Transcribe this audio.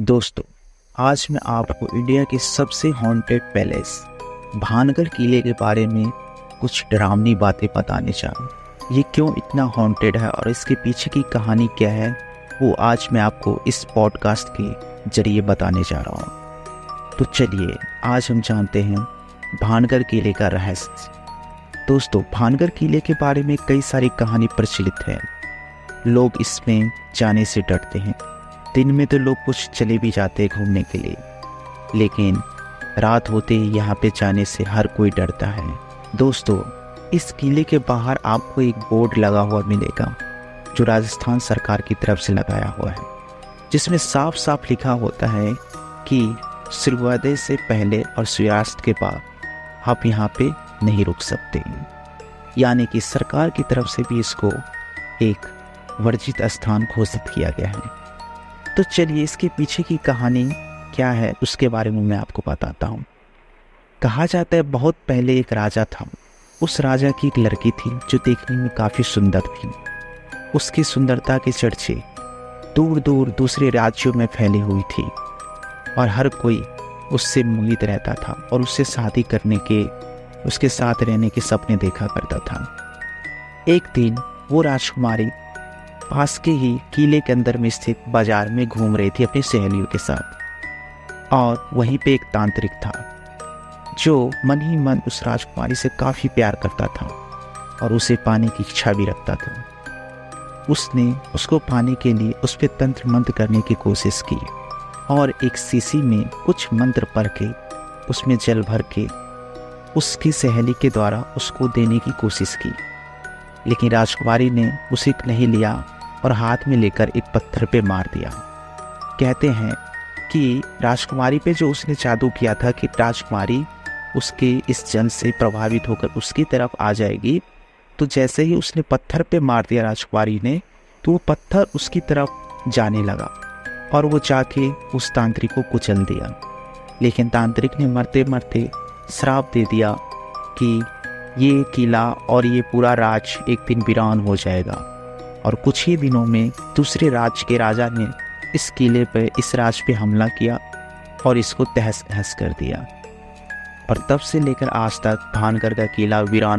दोस्तों, आज मैं आपको इंडिया के सबसे हॉन्टेड पैलेस भानगढ़ किले के बारे में कुछ डरावनी बातें बताने चाह। रहा हूँ ये क्यों इतना हॉन्टेड है और इसके पीछे की कहानी क्या है, वो आज मैं आपको इस पॉडकास्ट के ज़रिए बताने जा रहा हूँ। तो चलिए, आज हम जानते हैं भानगढ़ किले का रहस्य। दोस्तों, भानगढ़ किले के बारे में कई सारी कहानी प्रचलित है। लोग इसमें जाने से डरते हैं। दिन में तो लोग कुछ चले भी जाते घूमने के लिए। लेकिन रात होते ही यहाँ पे जाने से हर कोई डरता है। दोस्तों, इस किले के बाहर आपको एक बोर्ड लगा हुआ मिलेगा, जो राजस्थान सरकार की तरफ़ से लगाया हुआ है, जिसमें साफ़ साफ़ लिखा होता है कि सूर्योदय से पहले और सूर्यास्त के बाद आप यहाँ पे नहीं रुक सकते। यानी कि सरकार की तरफ़ से भी इसको एक वर्जित स्थान घोषित किया गया है। तो चलिए इसके पीछे की कहानी क्या है, उसके बारे में मैं आपको बताता हूँ। कहा जाता है, बहुत पहले एक राजा था। उस राजा की एक लड़की थी, जो देखने में काफ़ी सुंदर थी। उसकी सुंदरता के चर्चे दूर दूर दूसरे राज्यों में फैली हुई थी और हर कोई उससे मोहित रहता था और उससे शादी करने के, उसके साथ रहने के सपने देखा करता था। एक दिन वो राजकुमारी पास के ही किले के अंदर में स्थित बाज़ार में घूम रही थी अपनी सहेलियों के साथ। और वहीं पे एक तांत्रिक था, जो मन ही मन उस राजकुमारी से काफ़ी प्यार करता था और उसे पाने की इच्छा भी रखता था। उसने उसको पाने के लिए उस पर तंत्र मंत्र करने की कोशिश की और एक सीसी में कुछ मंत्र पढ़ के, उसमें जल भर के, उसकी सहेली के द्वारा उसको देने की कोशिश की। लेकिन राजकुमारी ने उसे नहीं लिया और हाथ में लेकर एक पत्थर पे मार दिया। कहते हैं कि राजकुमारी पे जो उसने जादू किया था कि राजकुमारी उसके इस जल से प्रभावित होकर उसकी तरफ़ आ जाएगी तो जैसे ही उसने पत्थर पे मार दिया राजकुमारी ने तो वो पत्थर उसकी तरफ़ जाने लगा और वो जाके उस तांत्रिक को कुचल दिया। लेकिन तांत्रिक ने मरते मरते श्राप दे दिया कि ये किला और ये पूरा राज एक दिन वीरान हो जाएगा। और कुछ ही दिनों में दूसरे राज्य के राजा ने इस किले पर इस राज पे हमला किया और इसको तहस नहस कर दिया। और तब से लेकर आज तक भानगढ़ का किला वीरान